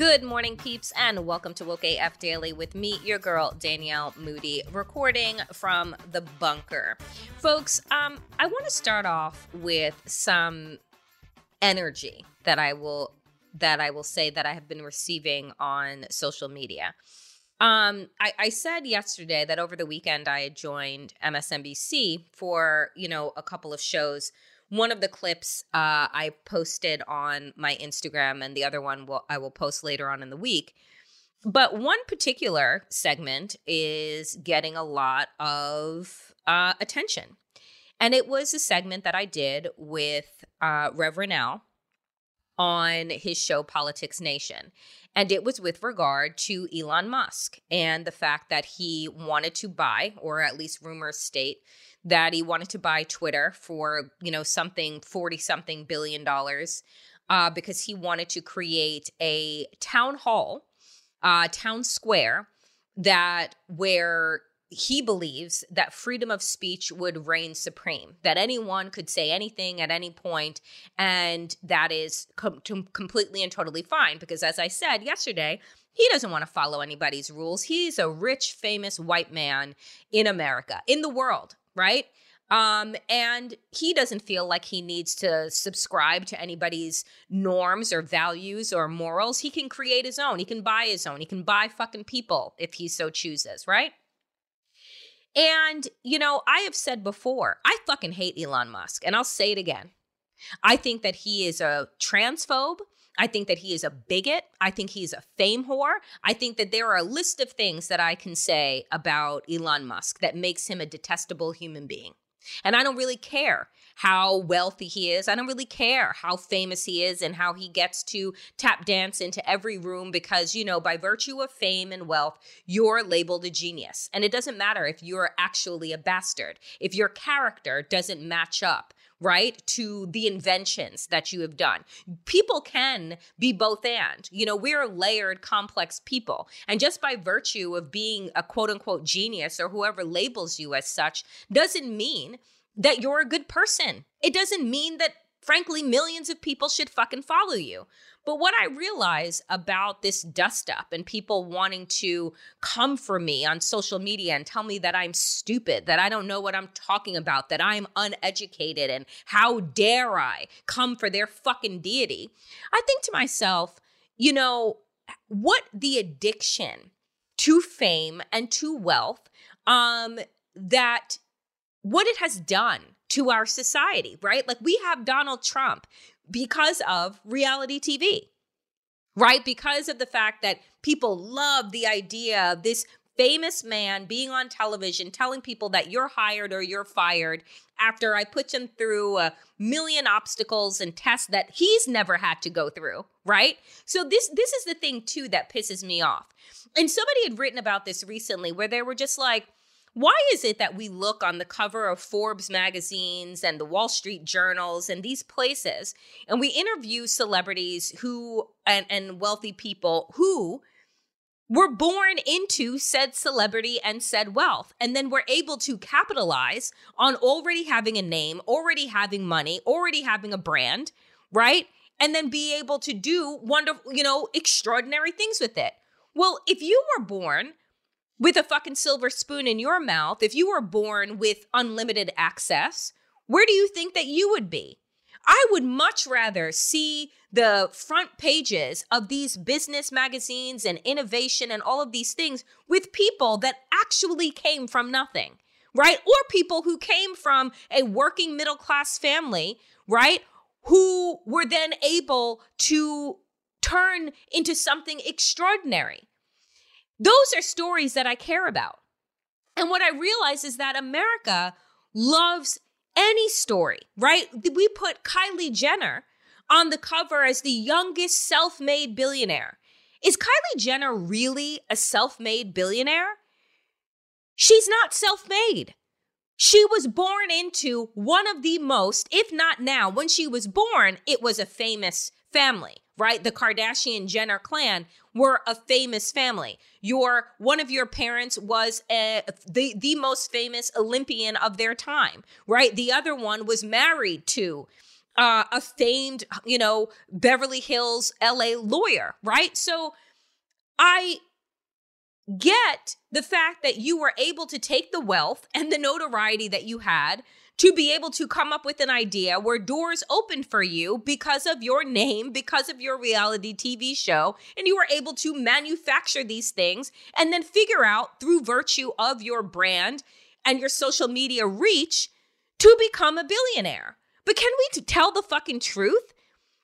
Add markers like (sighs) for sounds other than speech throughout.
Good morning, peeps, and welcome to Woke AF Daily with me, your girl, Danielle Moody, recording from the bunker. Folks, um, I want to start off with some energy that I will that I will say that I have been receiving on social media. Um, I, I said yesterday that over the weekend I had joined MSNBC for, you know, a couple of shows one of the clips uh, I posted on my Instagram, and the other one will, I will post later on in the week. But one particular segment is getting a lot of uh, attention. And it was a segment that I did with uh, Reverend Al on his show Politics Nation. And it was with regard to Elon Musk and the fact that he wanted to buy, or at least rumors state, that he wanted to buy Twitter for, you know, something 40 something billion dollars uh, because he wanted to create a town hall, uh, town square that where he believes that freedom of speech would reign supreme, that anyone could say anything at any point, and that is com- completely and totally fine. Because as I said yesterday, he doesn't want to follow anybody's rules. He's a rich, famous white man in America, in the world, right? Um, and he doesn't feel like he needs to subscribe to anybody's norms or values or morals. He can create his own. He can buy his own. He can buy fucking people if he so chooses, right? And, you know, I have said before, I fucking hate Elon Musk, and I'll say it again. I think that he is a transphobe. I think that he is a bigot. I think he's a fame whore. I think that there are a list of things that I can say about Elon Musk that makes him a detestable human being. And I don't really care how wealthy he is. I don't really care how famous he is and how he gets to tap dance into every room because, you know, by virtue of fame and wealth, you're labeled a genius. And it doesn't matter if you're actually a bastard, if your character doesn't match up right to the inventions that you have done. People can be both and. You know we're layered complex people. And just by virtue of being a quote unquote genius or whoever labels you as such doesn't mean that you're a good person. It doesn't mean that frankly millions of people should fucking follow you. But what I realize about this dust up and people wanting to come for me on social media and tell me that I'm stupid, that I don't know what I'm talking about, that I'm uneducated, and how dare I come for their fucking deity, I think to myself, you know, what the addiction to fame and to wealth um that what it has done to our society, right? Like we have Donald Trump because of reality TV, right? Because of the fact that people love the idea of this famous man being on television telling people that you're hired or you're fired after I put him through a million obstacles and tests that he's never had to go through, right? So this this is the thing too that pisses me off And somebody had written about this recently where they were just like, why is it that we look on the cover of Forbes magazines and the Wall Street journals and these places and we interview celebrities who and, and wealthy people who were born into said celebrity and said wealth and then we're able to capitalize on already having a name, already having money, already having a brand, right? And then be able to do wonderful, you know, extraordinary things with it. Well, if you were born with a fucking silver spoon in your mouth, if you were born with unlimited access, where do you think that you would be? I would much rather see the front pages of these business magazines and innovation and all of these things with people that actually came from nothing, right? Or people who came from a working middle class family, right? Who were then able to turn into something extraordinary. Those are stories that I care about. And what I realize is that America loves any story, right? We put Kylie Jenner on the cover as the youngest self made billionaire. Is Kylie Jenner really a self made billionaire? She's not self made. She was born into one of the most, if not now, when she was born, it was a famous family, right? The Kardashian Jenner clan were a famous family. Your one of your parents was a, the the most famous Olympian of their time, right? The other one was married to uh, a famed, you know, Beverly Hills LA lawyer, right? So I get the fact that you were able to take the wealth and the notoriety that you had to be able to come up with an idea where doors opened for you because of your name, because of your reality TV show, and you were able to manufacture these things and then figure out through virtue of your brand and your social media reach to become a billionaire. But can we tell the fucking truth?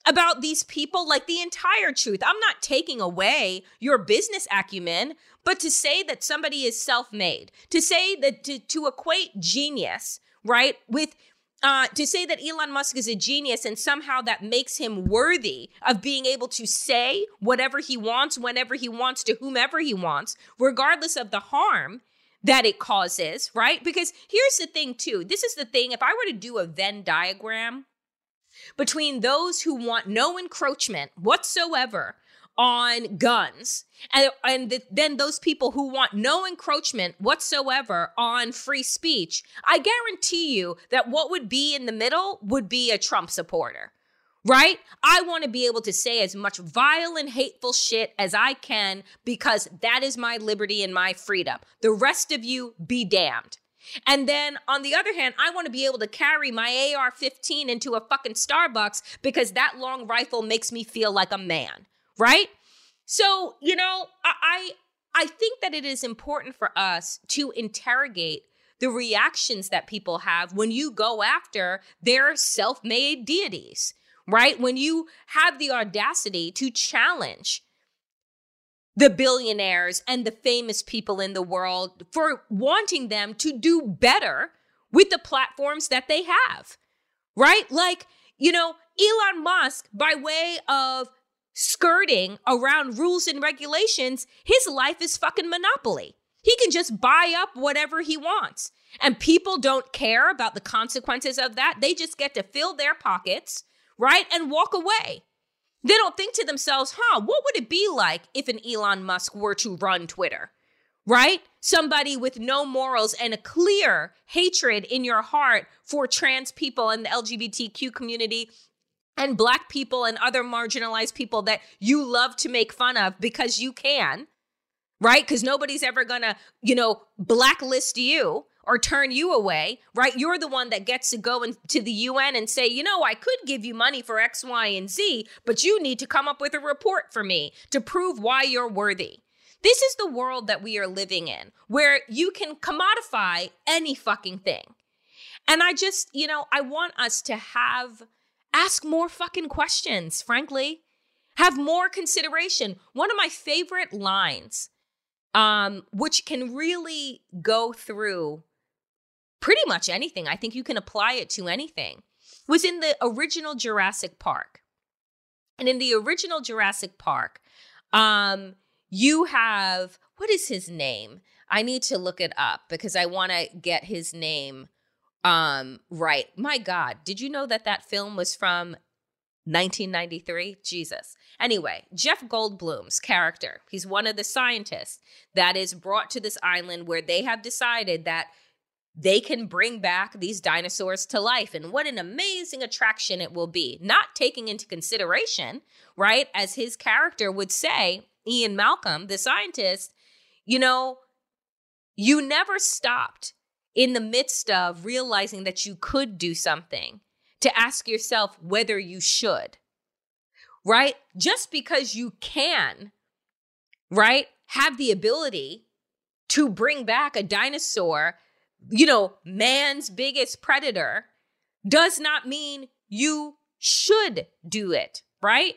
About these people, like the entire truth. I'm not taking away your business acumen, but to say that somebody is self made, to say that to, to equate genius right? With uh, to say that Elon Musk is a genius and somehow that makes him worthy of being able to say whatever he wants, whenever he wants, to whomever he wants, regardless of the harm that it causes, right? Because here's the thing, too. This is the thing. If I were to do a Venn diagram between those who want no encroachment whatsoever on guns. And, and the, then those people who want no encroachment whatsoever on free speech i guarantee you that what would be in the middle would be a trump supporter right? I want to be able to say as much vile and hateful shit as i can because that is my liberty and my freedom. The rest of you be damned. And then on the other hand, I want to be able to carry my AR 15 into a fucking Starbucks because that long rifle makes me feel like a man right? So, you know, I I think that it is important for us to interrogate the reactions that people have when you go after their self-made deities, right? When you have the audacity to challenge the billionaires and the famous people in the world for wanting them to do better with the platforms that they have, right? Like, you know, Elon Musk, by way of skirting around rules and regulations, his life is fucking monopoly. He can just buy up whatever he wants. And people don't care about the consequences of that. They just get to fill their pockets, right? And walk away. They don't think to themselves, huh, what would it be like if an Elon Musk were to run Twitter? Right? Somebody with no morals and a clear hatred in your heart for trans people and the LGBTQ community and black people and other marginalized people that you love to make fun of because you can, right? Because nobody's ever gonna, you know, blacklist you or turn you away, right? You're the one that gets to go into the UN and say, you know, I could give you money for X, Y, and Z, but you need to come up with a report for me to prove why you're worthy. This is the world that we are living in, where you can commodify any fucking thing. And I just, you know, I want us to have ask more fucking questions, frankly. Have more consideration. One of my favorite lines, um, which can really go through pretty much anything, I think you can apply it to anything, was in the original Jurassic Park. And in the original Jurassic Park, um, you have what is his name? I need to look it up because I want to get his name um right. My god, did you know that that film was from 1993? Jesus. Anyway, Jeff Goldblum's character, he's one of the scientists that is brought to this island where they have decided that they can bring back these dinosaurs to life. And what an amazing attraction it will be. Not taking into consideration, right, as his character would say, Ian Malcolm, the scientist, you know, you never stopped in the midst of realizing that you could do something to ask yourself whether you should, right? Just because you can, right, have the ability to bring back a dinosaur you know, man's biggest predator does not mean you should do it, right?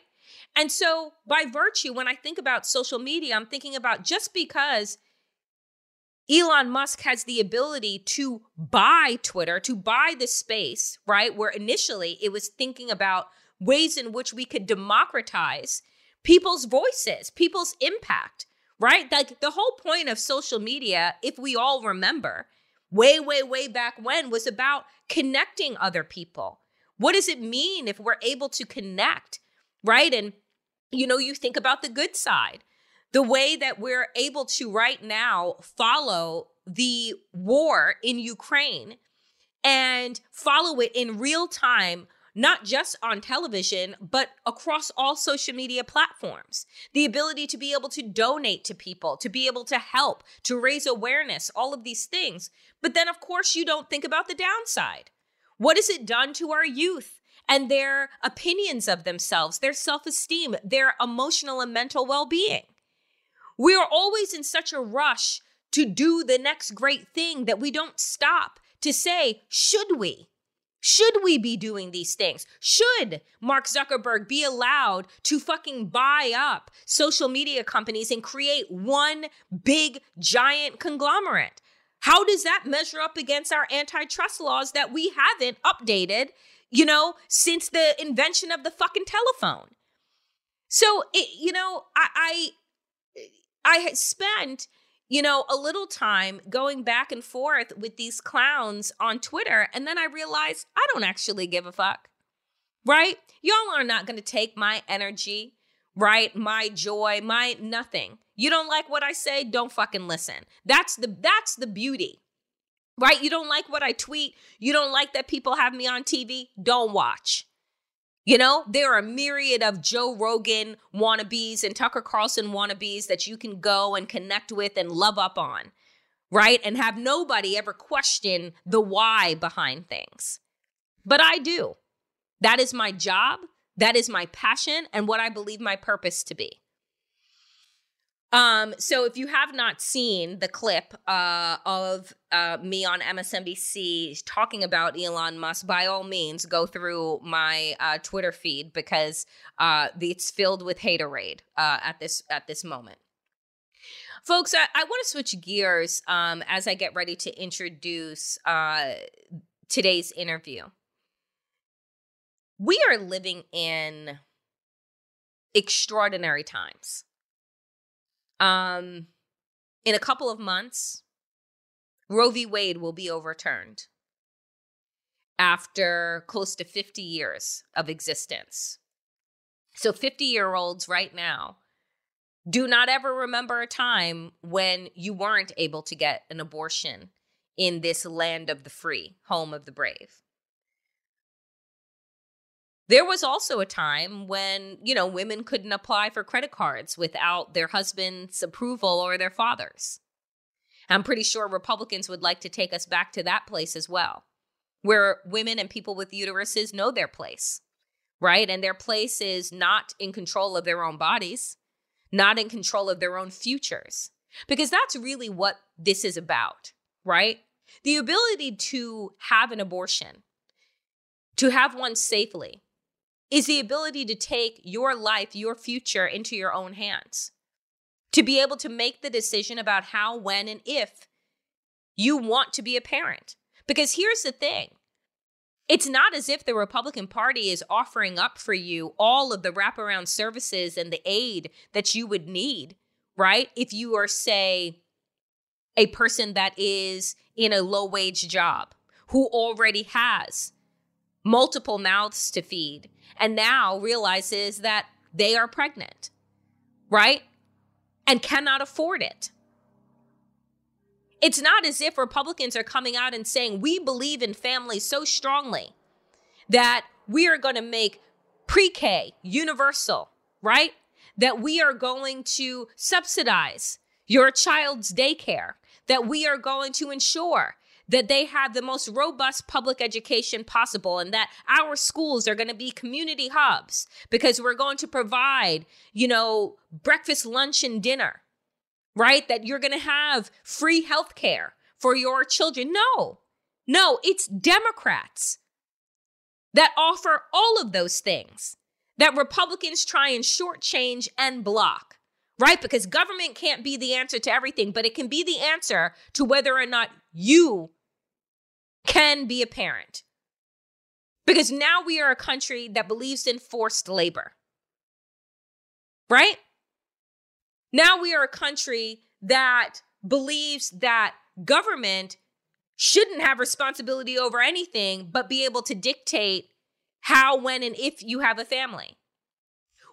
And so, by virtue, when I think about social media, I'm thinking about just because Elon Musk has the ability to buy Twitter, to buy the space, right? Where initially it was thinking about ways in which we could democratize people's voices, people's impact, right? Like the whole point of social media, if we all remember, way, way, way back when was about connecting other people. What does it mean if we're able to connect, right? And, you know, you think about the good side, the way that we're able to right now follow the war in Ukraine and follow it in real time not just on television, but across all social media platforms. The ability to be able to donate to people, to be able to help, to raise awareness, all of these things. But then, of course, you don't think about the downside. What has it done to our youth and their opinions of themselves, their self esteem, their emotional and mental well being? We are always in such a rush to do the next great thing that we don't stop to say, should we? Should we be doing these things? Should Mark Zuckerberg be allowed to fucking buy up social media companies and create one big giant conglomerate? How does that measure up against our antitrust laws that we haven't updated, you know, since the invention of the fucking telephone? So, it, you know, I I I spent you know, a little time going back and forth with these clowns on Twitter. And then I realized I don't actually give a fuck, right? Y'all are not going to take my energy, right? My joy, my nothing. You don't like what I say? Don't fucking listen. That's the that's the beauty. Right? You don't like what I tweet? You don't like that people have me on TV? Don't watch. You know, there are a myriad of Joe Rogan wannabes and Tucker Carlson wannabes that you can go and connect with and love up on, right? And have nobody ever question the why behind things. But I do. That is my job. That is my passion and what I believe my purpose to be. Um, so if you have not seen the clip uh, of uh, me on MSNBC talking about Elon Musk, by all means, go through my uh, Twitter feed because uh, it's filled with haterade uh, at this at this moment. Folks, I, I want to switch gears um, as I get ready to introduce uh, today's interview. We are living in extraordinary times um, in a couple of months, Roe v. Wade will be overturned after close to 50 years of existence. So, 50 year olds right now do not ever remember a time when you weren't able to get an abortion in this land of the free, home of the brave. There was also a time when, you know, women couldn't apply for credit cards without their husband's approval or their father's. I'm pretty sure Republicans would like to take us back to that place as well, where women and people with uteruses know their place, right? And their place is not in control of their own bodies, not in control of their own futures, because that's really what this is about, right? The ability to have an abortion, to have one safely, is the ability to take your life, your future into your own hands. To be able to make the decision about how, when, and if you want to be a parent. Because here's the thing it's not as if the Republican Party is offering up for you all of the wraparound services and the aid that you would need, right? If you are, say, a person that is in a low wage job who already has multiple mouths to feed and now realizes that they are pregnant, right? And cannot afford it. It's not as if Republicans are coming out and saying, we believe in families so strongly that we are going to make pre K universal, right? That we are going to subsidize your child's daycare, that we are going to ensure that they have the most robust public education possible and that our schools are going to be community hubs because we're going to provide, you know, breakfast, lunch, and dinner, right? That you're going to have free health care for your children. No, no, it's Democrats that offer all of those things that Republicans try and shortchange and block, right? Because government can't be the answer to everything, but it can be the answer to whether or not you can be a parent. Because now we are a country that believes in forced labor, right? Now we are a country that believes that government shouldn't have responsibility over anything, but be able to dictate how, when, and if you have a family.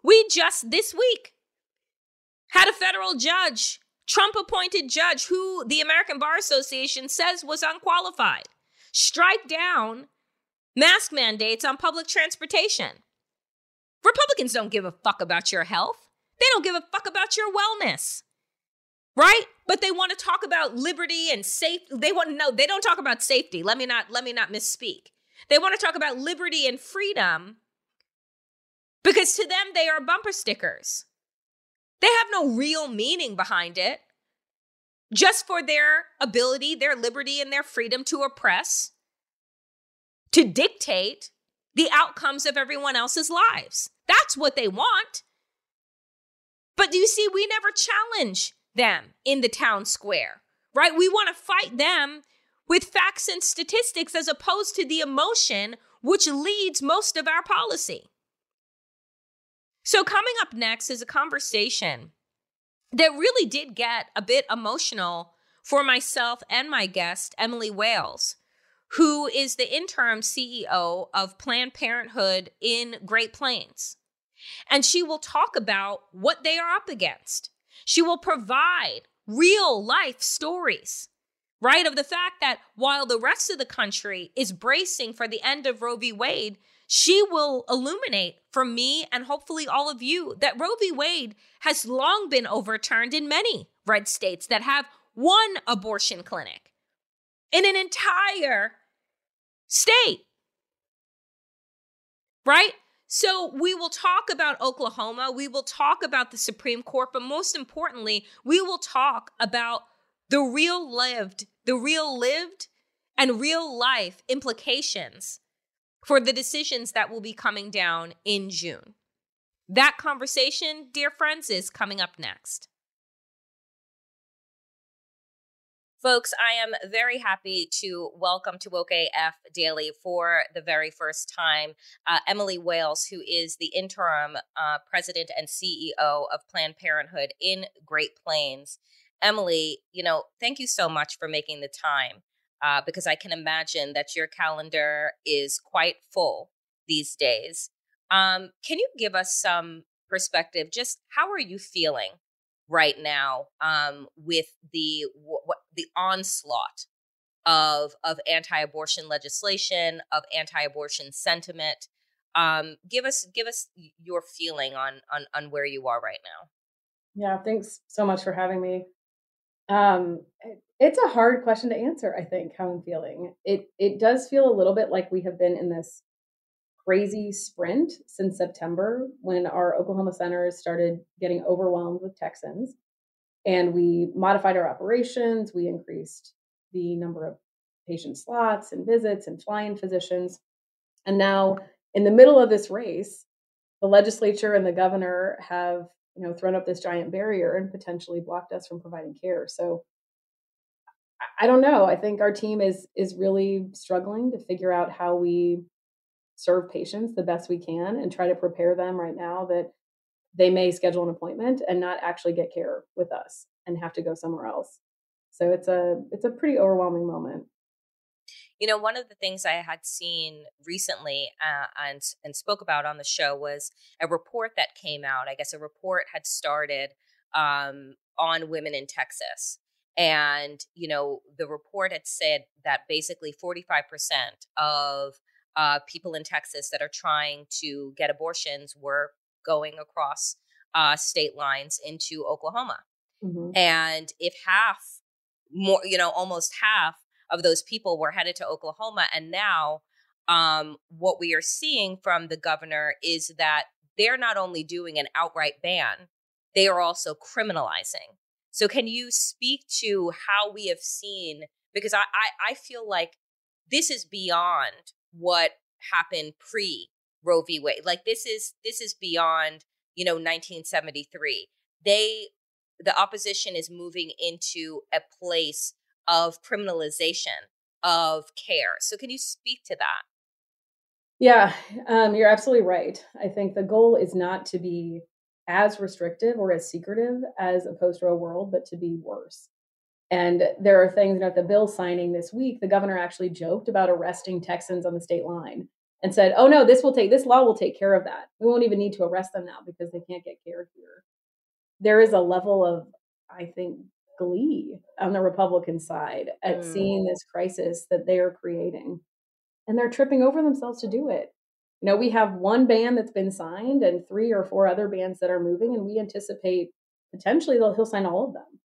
We just this week had a federal judge, Trump appointed judge, who the American Bar Association says was unqualified, strike down mask mandates on public transportation. Republicans don't give a fuck about your health. They don't give a fuck about your wellness right? But they want to talk about liberty and safety they want no they don't talk about safety. Let me not let me not misspeak. They want to talk about liberty and freedom because to them they are bumper stickers. They have no real meaning behind it just for their ability their liberty and their freedom to oppress to dictate the outcomes of everyone else's lives that's what they want but do you see we never challenge them in the town square, right? We want to fight them with facts and statistics as opposed to the emotion which leads most of our policy. So, coming up next is a conversation that really did get a bit emotional for myself and my guest, Emily Wales, who is the interim CEO of Planned Parenthood in Great Plains. And she will talk about what they are up against she will provide real life stories, right? Of the fact that while the rest of the country is bracing for the end of Roe v. Wade, she will illuminate for me and hopefully all of you that Roe v. Wade has long been overturned in many red states that have one abortion clinic in an entire state. Right? So we will talk about Oklahoma. We will talk about the Supreme Court, but most importantly, we will talk about the real lived, the real lived and real life implications for the decisions that will be coming down in June. That conversation, dear friends, is coming up next. Folks, I am very happy to welcome to Woke AF Daily for the very first time uh, Emily Wales, who is the interim uh, president and CEO of Planned Parenthood in Great Plains. Emily, you know, thank you so much for making the time uh, because I can imagine that your calendar is quite full these days. Um, can you give us some perspective? Just how are you feeling right now um, with the what, the onslaught of of anti-abortion legislation, of anti-abortion sentiment. Um, give us give us your feeling on on on where you are right now. Yeah, thanks so much for having me. Um, it's a hard question to answer. I think how I'm feeling. It it does feel a little bit like we have been in this crazy sprint since September when our Oklahoma centers started getting overwhelmed with Texans. And we modified our operations, we increased the number of patient slots and visits and flying physicians. And now, in the middle of this race, the legislature and the governor have you know thrown up this giant barrier and potentially blocked us from providing care so i don't know i think our team is is really struggling to figure out how we serve patients the best we can and try to prepare them right now that they may schedule an appointment and not actually get care with us and have to go somewhere else. So it's a it's a pretty overwhelming moment. You know, one of the things I had seen recently uh, and and spoke about on the show was a report that came out. I guess a report had started um, on women in Texas, and you know, the report had said that basically forty five percent of uh, people in Texas that are trying to get abortions were going across uh, state lines into Oklahoma, mm-hmm. and if half more, you know, almost half of those people were headed to Oklahoma. And now, um, what we are seeing from the governor is that they're not only doing an outright ban, they are also criminalizing. So, can you speak to how we have seen? Because I, I, I feel like this is beyond what happened pre Roe v. Wade. Like this is this is beyond you know 1973. They the opposition is moving into a place of criminalization of care. So, can you speak to that? Yeah, um, you're absolutely right. I think the goal is not to be as restrictive or as secretive as a post Roe world, but to be worse. And there are things, you know, at the bill signing this week, the governor actually joked about arresting Texans on the state line and said, oh no, this will take, this law will take care of that. We won't even need to arrest them now because they can't get care here. There is a level of, I think, glee on the Republican side at mm. seeing this crisis that they are creating. And they're tripping over themselves to do it. You know, we have one ban that's been signed and three or four other bans that are moving, and we anticipate potentially they'll, he'll sign all of them.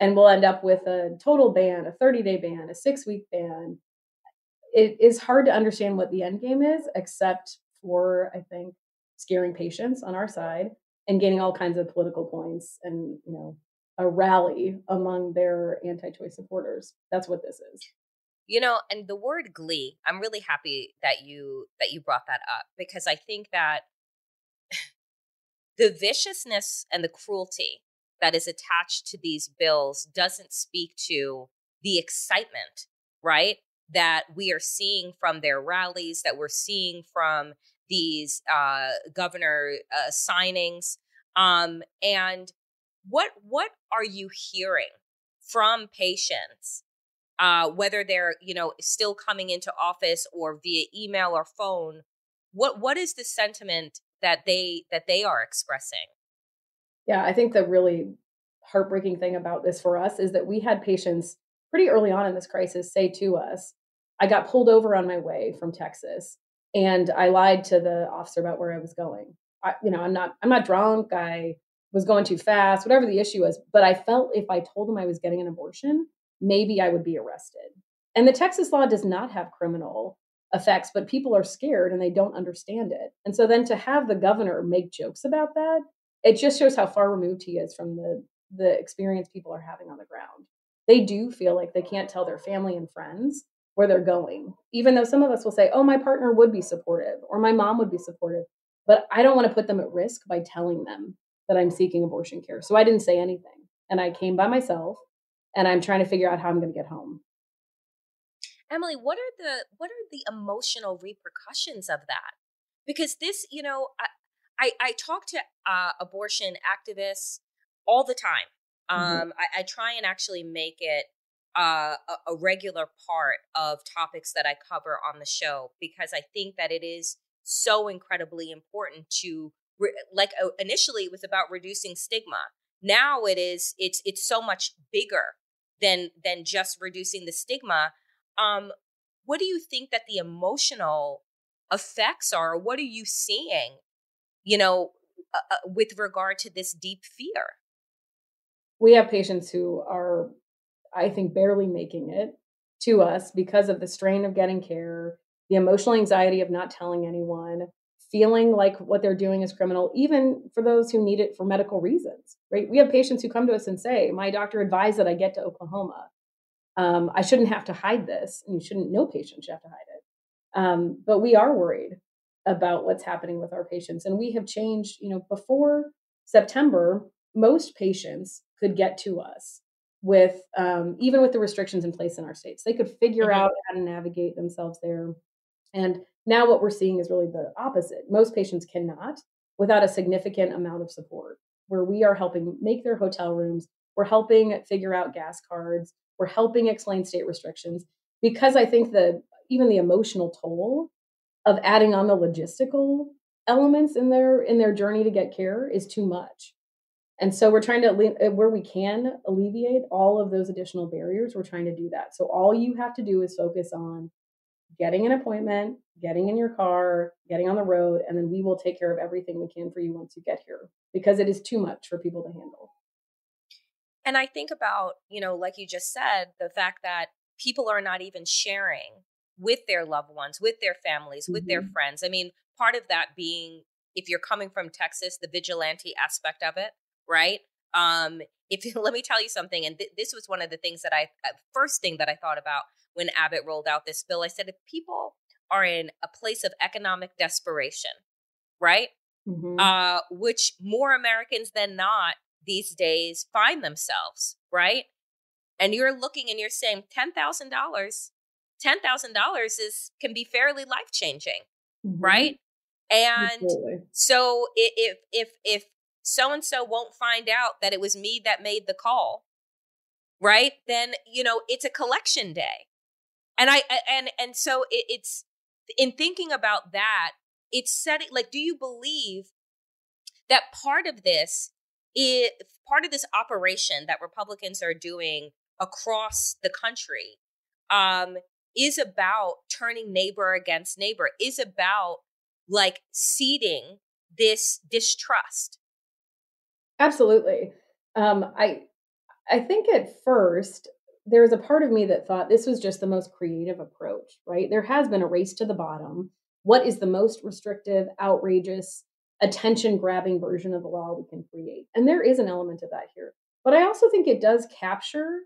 And we'll end up with a total ban, a 30 day ban, a six week ban. It is hard to understand what the end game is, except for, I think, scaring patients on our side and gaining all kinds of political points and, you know, a rally among their anti-choice supporters. That's what this is. You know, and the word glee, I'm really happy that you that you brought that up because I think that (sighs) the viciousness and the cruelty that is attached to these bills doesn't speak to the excitement, right? That we are seeing from their rallies, that we're seeing from these uh, governor uh, signings. Um, and what what are you hearing from patients uh, whether they're you know still coming into office or via email or phone what what is the sentiment that they that they are expressing yeah i think the really heartbreaking thing about this for us is that we had patients pretty early on in this crisis say to us i got pulled over on my way from texas and i lied to the officer about where i was going I, you know i'm not i'm not drunk i was going too fast, whatever the issue was. But I felt if I told them I was getting an abortion, maybe I would be arrested. And the Texas law does not have criminal effects, but people are scared and they don't understand it. And so then to have the governor make jokes about that, it just shows how far removed he is from the the experience people are having on the ground. They do feel like they can't tell their family and friends where they're going, even though some of us will say, "Oh, my partner would be supportive or my mom would be supportive." But I don't want to put them at risk by telling them that I'm seeking abortion care. So I didn't say anything. And I came by myself and I'm trying to figure out how I'm going to get home. Emily, what are the what are the emotional repercussions of that? Because this, you know, I I, I talk to uh, abortion activists all the time. Mm-hmm. Um, I, I, try and actually make it uh, a, a regular part of topics that I cover on the show because I think that it is so incredibly important to like uh, initially it was about reducing stigma now it is it's it's so much bigger than than just reducing the stigma um what do you think that the emotional effects are? What are you seeing you know uh, uh, with regard to this deep fear? We have patients who are i think barely making it to us because of the strain of getting care the emotional anxiety of not telling anyone feeling like what they're doing is criminal, even for those who need it for medical reasons, right? We have patients who come to us and say, My doctor advised that I get to Oklahoma. Um, I shouldn't have to hide this. And you shouldn't, no patient should have to hide it. Um, but we are worried about what's happening with our patients. And we have changed, you know, before September, most patients could get to us with um, even with the restrictions in place in our states. They could figure mm-hmm. out how to navigate themselves there. And now what we're seeing is really the opposite. Most patients cannot. without a significant amount of support, where we are helping make their hotel rooms, we're helping figure out gas cards, we're helping explain state restrictions, because I think that even the emotional toll of adding on the logistical elements in their in their journey to get care is too much. And so we're trying to uh, where we can alleviate all of those additional barriers, we're trying to do that. So all you have to do is focus on getting an appointment, getting in your car, getting on the road, and then we will take care of everything we can for you once you get here because it is too much for people to handle. And I think about, you know, like you just said, the fact that people are not even sharing with their loved ones, with their families, with mm-hmm. their friends. I mean, part of that being if you're coming from Texas, the vigilante aspect of it, right? Um, if (laughs) let me tell you something, and th- this was one of the things that I uh, first thing that I thought about when Abbott rolled out this bill. I said if people are in a place of economic desperation, right? Mm-hmm. Uh, which more Americans than not these days find themselves, right? And you're looking and you're saying ten thousand dollars, ten thousand dollars is can be fairly life changing, mm-hmm. right? And Absolutely. so if if if so and so won't find out that it was me that made the call, right? Then you know it's a collection day, and I and and so it, it's in thinking about that, it's setting like, do you believe that part of this is part of this operation that Republicans are doing across the country um, is about turning neighbor against neighbor, is about like seeding this distrust. Absolutely. Um, I I think at first there was a part of me that thought this was just the most creative approach, right? There has been a race to the bottom. What is the most restrictive, outrageous, attention grabbing version of the law we can create? And there is an element of that here. But I also think it does capture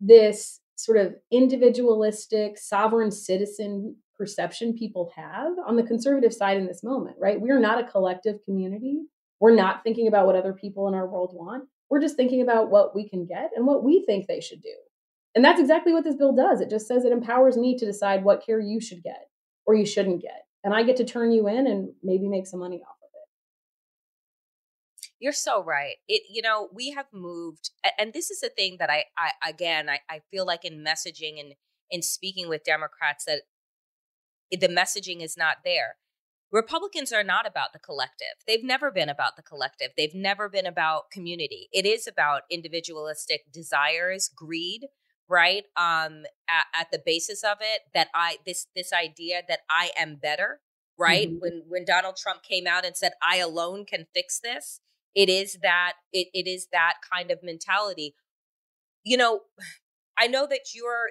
this sort of individualistic, sovereign citizen perception people have on the conservative side in this moment, right? We're not a collective community. We're not thinking about what other people in our world want. We're just thinking about what we can get and what we think they should do. And that's exactly what this bill does. It just says it empowers me to decide what care you should get or you shouldn't get. And I get to turn you in and maybe make some money off of it. You're so right. It you know, we have moved and this is a thing that I I again I, I feel like in messaging and in speaking with Democrats that the messaging is not there. Republicans are not about the collective. They've never been about the collective. They've never been about community. It is about individualistic desires, greed, right? Um at, at the basis of it that I this this idea that I am better, right? Mm-hmm. When when Donald Trump came out and said I alone can fix this, it is that it it is that kind of mentality. You know, (sighs) I know that you're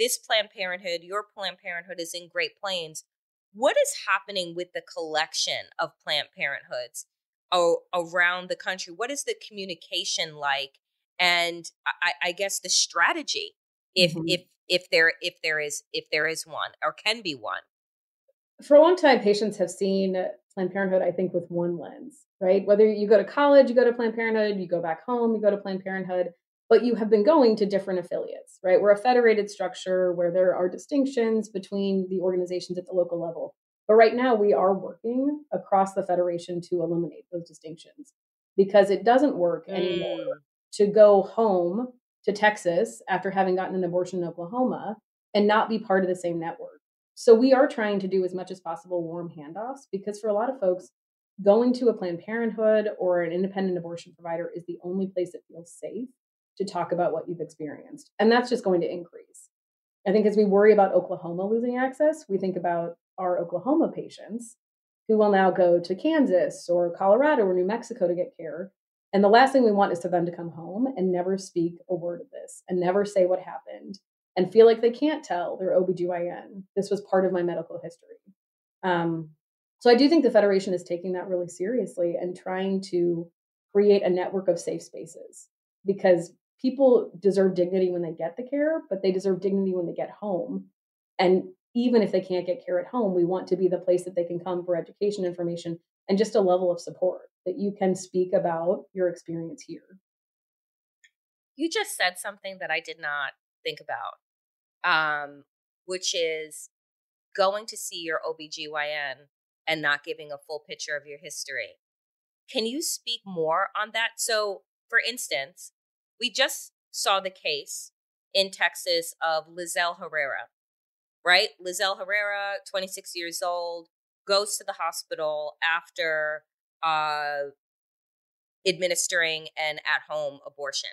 this Planned Parenthood, your Planned Parenthood is in Great Plains. What is happening with the collection of Planned Parenthoods around the country? What is the communication like? And I, I guess the strategy, if mm-hmm. if if there if there is if there is one or can be one. For a long time, patients have seen Planned Parenthood, I think, with one lens, right? Whether you go to college, you go to Planned Parenthood, you go back home, you go to Planned Parenthood but you have been going to different affiliates, right? We're a federated structure where there are distinctions between the organizations at the local level. But right now, we are working across the federation to eliminate those distinctions because it doesn't work mm. To go home to Texas after having gotten an abortion in Oklahoma and not be part of the same network. So we are trying to do as much as possible warm handoffs because for a lot of folks, going to a Planned Parenthood or an independent abortion provider is the only place that feels safe to talk about what you've experienced. And that's just going to increase. I think as we worry about Oklahoma losing access, we think about our Oklahoma patients who will now go to Kansas or Colorado or New Mexico to get care. And the last thing we want is for them to come home and never speak a word of this and never say what happened and feel like they can't tell their OBGYN. This was part of my medical history. Um, so I do think the Federation is taking that really seriously and trying to create a network of safe spaces because people deserve dignity when they get the care, but they deserve dignity when they get home. And even if they can't get care at home, we want to be the place that they can come for education, information, and just a level of support that you can speak about your experience here. You just said something that I did not think about, um, which is going to see your OBGYN and not giving a full picture of your history. can you speak more on that? So, for instance, we just saw the case in Texas of Lizelle Herrera, right? Lizelle Herrera, 26 years old, goes to the hospital after uh, administering an at home abortion.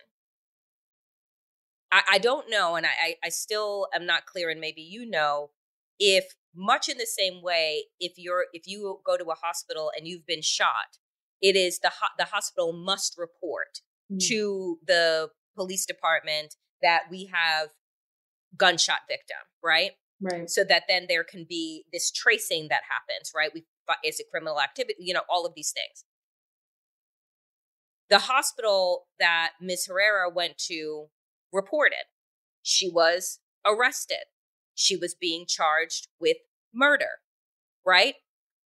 I, I, don't know, and I, I still am not clear, and maybe you know, if much in the same way, if you're if you go to a hospital and you've been shot, it is the ho- the hospital must report mm-hmm. to the police department that we have gunshot victim, right? Right. So that then there can be this tracing that happens, right? We is it criminal activity, you know, all of these things. The hospital that Ms. Herrera went to reported she was arrested. She was being charged with murder, right?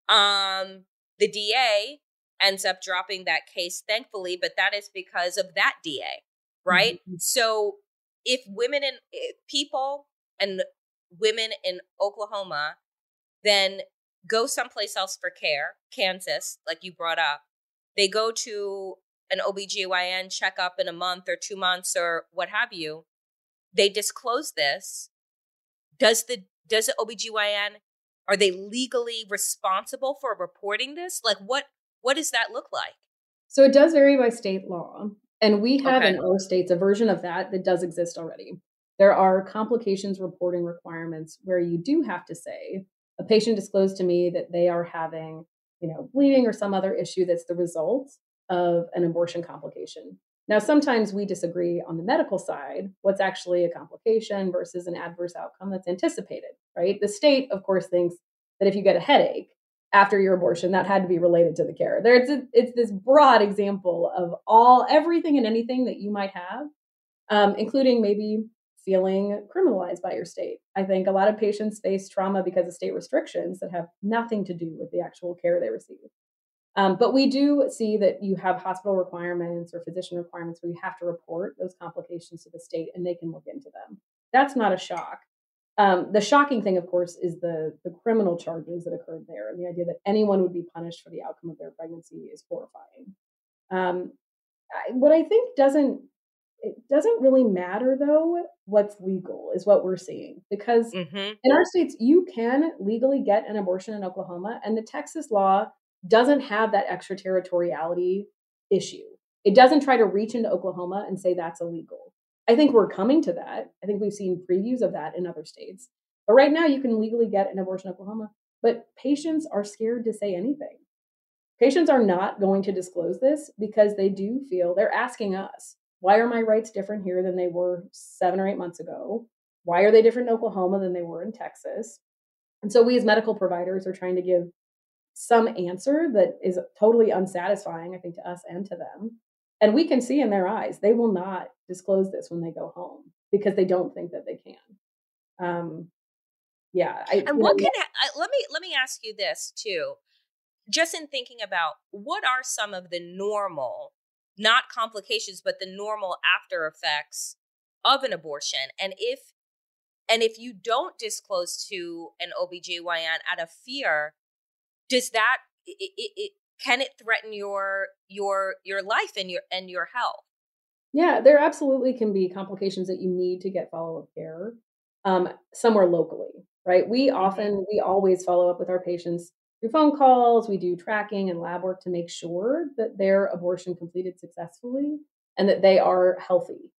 Um the DA ends up dropping that case thankfully, but that is because of that DA, right? Mm-hmm. So if women and eh, people and women in Oklahoma then go someplace else for care, Kansas, like you brought up, they go to an OBGYN checkup in a month or two months or what have you, they disclose this. Does the does the OBGYN are they legally responsible for reporting this? Like what what does that look like? So it does vary by state law. And we have okay. in our states a version of that that does exist already. There are complications reporting requirements where you do have to say, a patient disclosed to me that they are having, you know, bleeding or some other issue that's the result of an abortion complication. Now, sometimes we disagree on the medical side, what's actually a complication versus an adverse outcome that's anticipated, right? The state, of course, thinks that if you get a headache, after your abortion that had to be related to the care. There's a, it's this broad example of all everything and anything that you might have, um, including maybe feeling criminalized by your state. I think a lot of patients face trauma because of state restrictions that have nothing to do with the actual care they receive. Um, but we do see that you have hospital requirements or physician requirements where you have to report those complications to the state and they can look into them. That's not a shock. Um, the shocking thing, of course, is the the criminal charges that occurred there, and the idea that anyone would be punished for the outcome of their pregnancy is horrifying. Um, I, what I think doesn't it doesn't really matter though what's legal is what we're seeing because mm-hmm. in our states you can legally get an abortion in Oklahoma, and the Texas law doesn't have that extraterritoriality issue. It doesn't try to reach into Oklahoma and say that's illegal. I think we're coming to that. I think we've seen previews of that in other states. But right now, you can legally get an abortion in Oklahoma, but patients are scared to say anything. Patients are not going to disclose this because they do feel they're asking us, why are my rights different here than they were seven or eight months ago? Why are they different in Oklahoma than they were in Texas? And so we as medical providers are trying to give some answer that is totally unsatisfying, I think, to us and to them. And we can see in their eyes, they will not disclose this when they go home because they don't think that they can. Um, yeah. I, and what know, can I, let me let me ask you this too. Just in thinking about what are some of the normal, not complications, but the normal after effects of an abortion, and if and if you don't disclose to an OBGYN out of fear, does that it, it, it can it threaten your your your life and your and your health? Yeah there absolutely can be complications that you need to get follow-up care um, somewhere locally right? We mm-hmm. often we always follow up with our patients through phone calls we do tracking and lab work to make sure that their abortion completed successfully and that they are healthy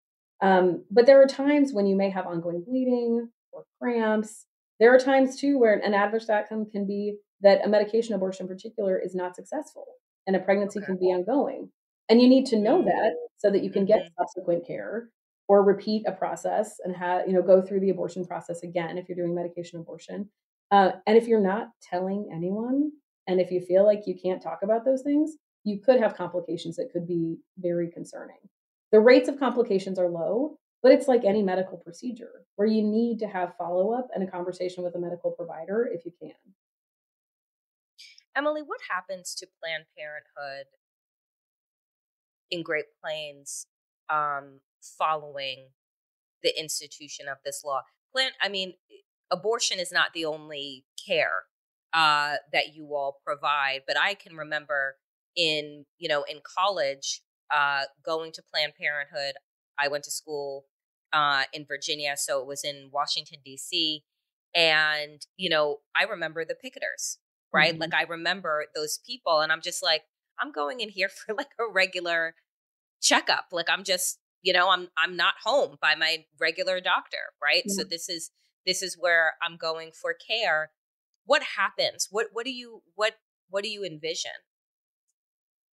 um, but there are times when you may have ongoing bleeding or cramps there are times too where an adverse outcome can be that a medication abortion in particular is not successful and a pregnancy okay. can be ongoing. And you need to know mm-hmm. that so that you can get mm-hmm. subsequent care or repeat a process and have, you know, go through the abortion process again if you're doing medication abortion. Uh, and if you're not telling anyone, and if you feel like you can't talk about those things, you could have complications that could be very concerning. The rates of complications are low, but it's like any medical procedure where you need to have follow up and a conversation with a medical provider if you can. Emily, what happens to Planned Parenthood in Great Plains um, following the institution of this law? Planned, I mean, abortion is not the only care uh, that you all provide, but I can remember in you know in college uh, going to Planned Parenthood. I went to school uh, in Virginia, so it was in Washington D.C. And you know, I remember the picketers, right? Mm-hmm. Like I remember those people, and I'm just like, I'm going in here (laughs) for like a regular checkup. Like I'm just, you know, I'm I'm not home by my regular doctor, right? So this is this is where I'm going for care. What happens? What what do you what what do you envision?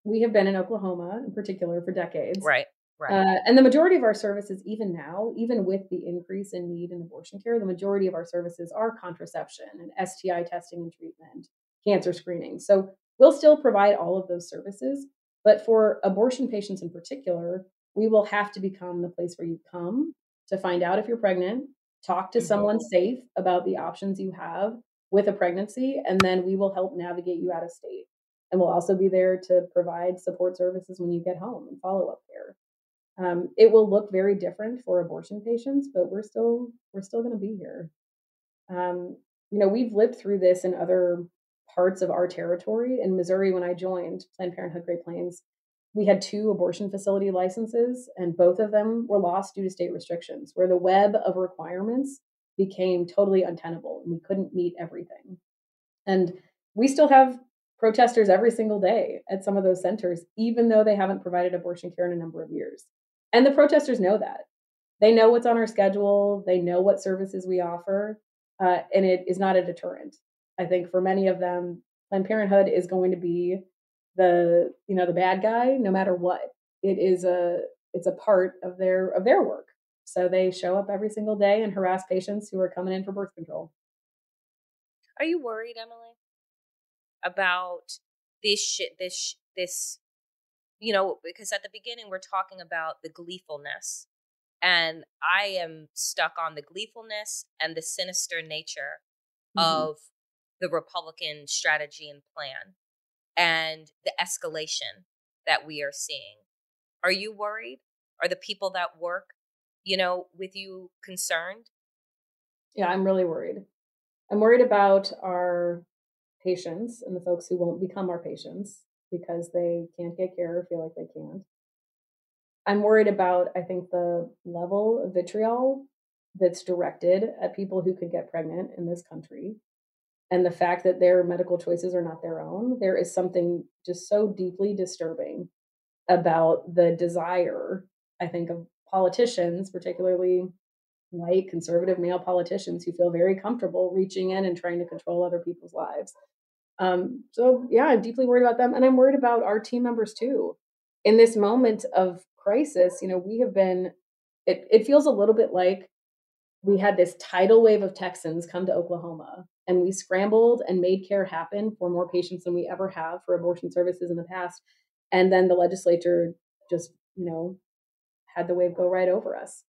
We have been in Oklahoma in particular for decades. Right. Right. Uh, and the majority of our services, even now, even with the increase in need in abortion care, the majority of our services are contraception and STI testing and treatment, cancer screening. So we'll still provide all of those services. But for abortion patients in particular, we will have to become the place where you come to find out if you're pregnant, talk to mm-hmm. someone safe about the options you have with a pregnancy, and then we will help navigate you out of state. And we'll also be there to provide support services when you get home and follow up care. Um, it will look very different for abortion patients, but we're still we're still going to be here. Um, you know, we've lived through this in other parts of our territory. In Missouri, when I joined Planned Parenthood Great Plains, we had two abortion facility licenses, and both of them were lost due to state restrictions, where the web of requirements became totally untenable and we couldn't meet everything. And we still have protesters every single day at some of those centers, even though they haven't provided abortion care in a number of years. And the protesters know that. They know what's on our schedule, they know what services we offer, uh, and it is not a deterrent. I think for many of them, Planned Parenthood is going to be the you know the bad guy no matter what. It is a it's a part of their of their work. So they show up every single day and harass patients who are coming in for birth control. Are you worried, Emily, about this shit? This this you know, because at the beginning we're talking about the gleefulness. And I am stuck on the gleefulness and the sinister nature mm-hmm. of the Republican strategy and plan and the escalation that we are seeing. Are you worried? Are the people that work, you know, with you concerned? Yeah, I'm really worried. I'm worried about our patients and the folks who won't become our patients because they can't get care or feel like they can't. I'm worried about, I think, the level of vitriol that's directed at people who could get pregnant in this country and the fact that their medical choices are not their own. There is something just so deeply disturbing about the desire, I think, of politicians, particularly white conservative male politicians who feel very comfortable reaching in and trying to control other people's lives. Um, so yeah, I'm deeply worried about them, and I'm worried about our team members too. In this moment of crisis, you know, we have been. It it feels a little bit like we had this tidal wave of Texans come to Oklahoma, and we scrambled and made care happen for more patients than we ever have for abortion services in the past. And then the legislature just, you know, had the wave go right over us.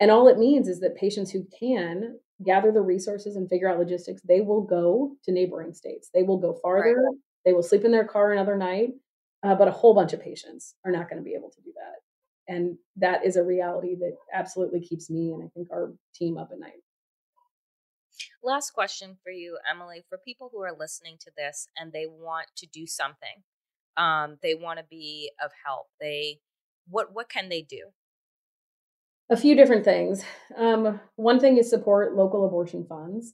And all it means is that patients who can gather the resources and figure out logistics, they will go to neighboring states. They will go farther. Right. They will sleep in their car another night. Uh, but a whole bunch of patients are not going to be able to do that. And that is a reality that absolutely keeps me and I think our team up at night. Last question for you, Emily. For people who are listening to this and they want to do something, um, they want to be of help. They what what can they do? a few different things. Um, one thing is support local abortion funds.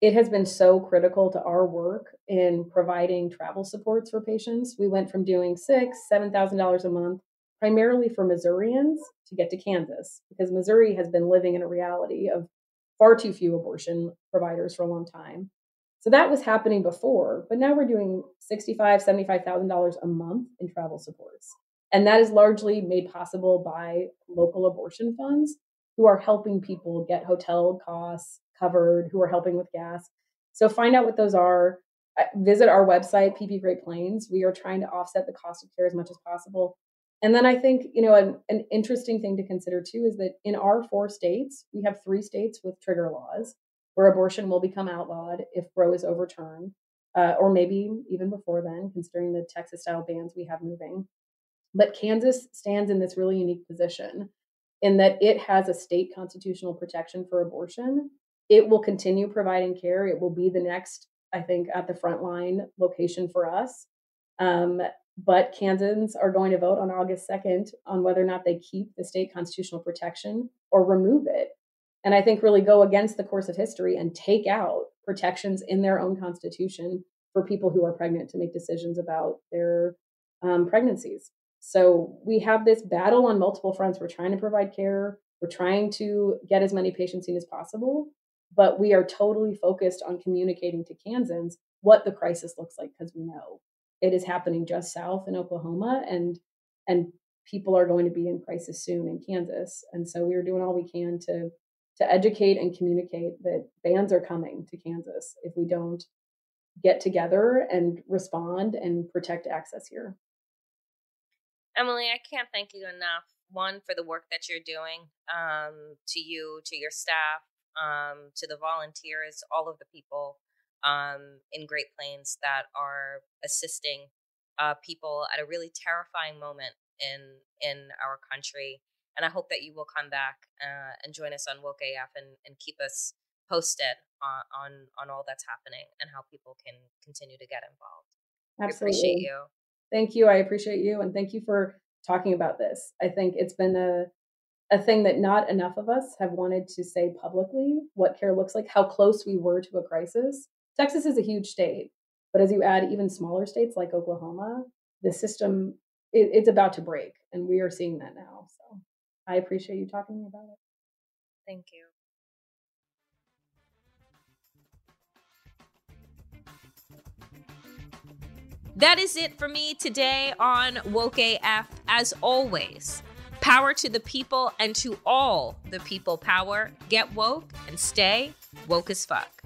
It has been so critical to our work in providing travel supports for patients. We went from doing six, seven thousand dollars a month, primarily for Missourians, to get to Kansas, because Missouri has been living in a reality of far too few abortion providers for a long time. So that was happening before, but now we're doing sixty-five, seventy-five thousand dollars 75000 a month in travel supports. And that is largely made possible by local abortion funds who are helping people get hotel costs covered, who are helping with gas. So find out what those are. Uh, visit our website, PP Great Plains. We are trying to offset the cost of care as much as possible. And then I think, you know, an, an interesting thing to consider too is that in our four states, we have three states with trigger laws where abortion will become outlawed if Roe is overturned, uh, or maybe even before then, considering the Texas style bans we have moving. But Kansas stands in this really unique position in that it has a state constitutional protection for abortion. It will continue providing care. It will be the next, I think, at the front line location for us. Um, but Kansans are going to vote on August 2nd on whether or not they keep the state constitutional protection or remove it. And I think really go against the course of history and take out protections in their own constitution for people who are pregnant to make decisions about their um, pregnancies. So we have this battle on multiple fronts. We're trying to provide care, we're trying to get as many patients in as possible, but we are totally focused on communicating to Kansans what the crisis looks like because we know it is happening just south in Oklahoma and and people are going to be in crisis soon in Kansas. And so we're doing all we can to to educate and communicate that bans are coming to Kansas if we don't get together and respond and protect access here. Emily, I can't thank you enough. One for the work that you're doing, um, to you, to your staff, um, to the volunteers, all of the people um, in Great Plains that are assisting uh, people at a really terrifying moment in in our country. And I hope that you will come back uh, and join us on Woke AF and, and keep us posted on, on on all that's happening and how people can continue to get involved. Absolutely. I appreciate you. Thank you. I appreciate you, and thank you for talking about this. I think it's been a a thing that not enough of us have wanted to say publicly what care looks like, how close we were to a crisis. Texas is a huge state, but as you add even smaller states like Oklahoma, the system it, it's about to break, and we are seeing that now. So I appreciate you talking about it. Thank you. That is it for me today on Woke AF. As always, power to the people and to all the people power. Get woke and stay woke as fuck.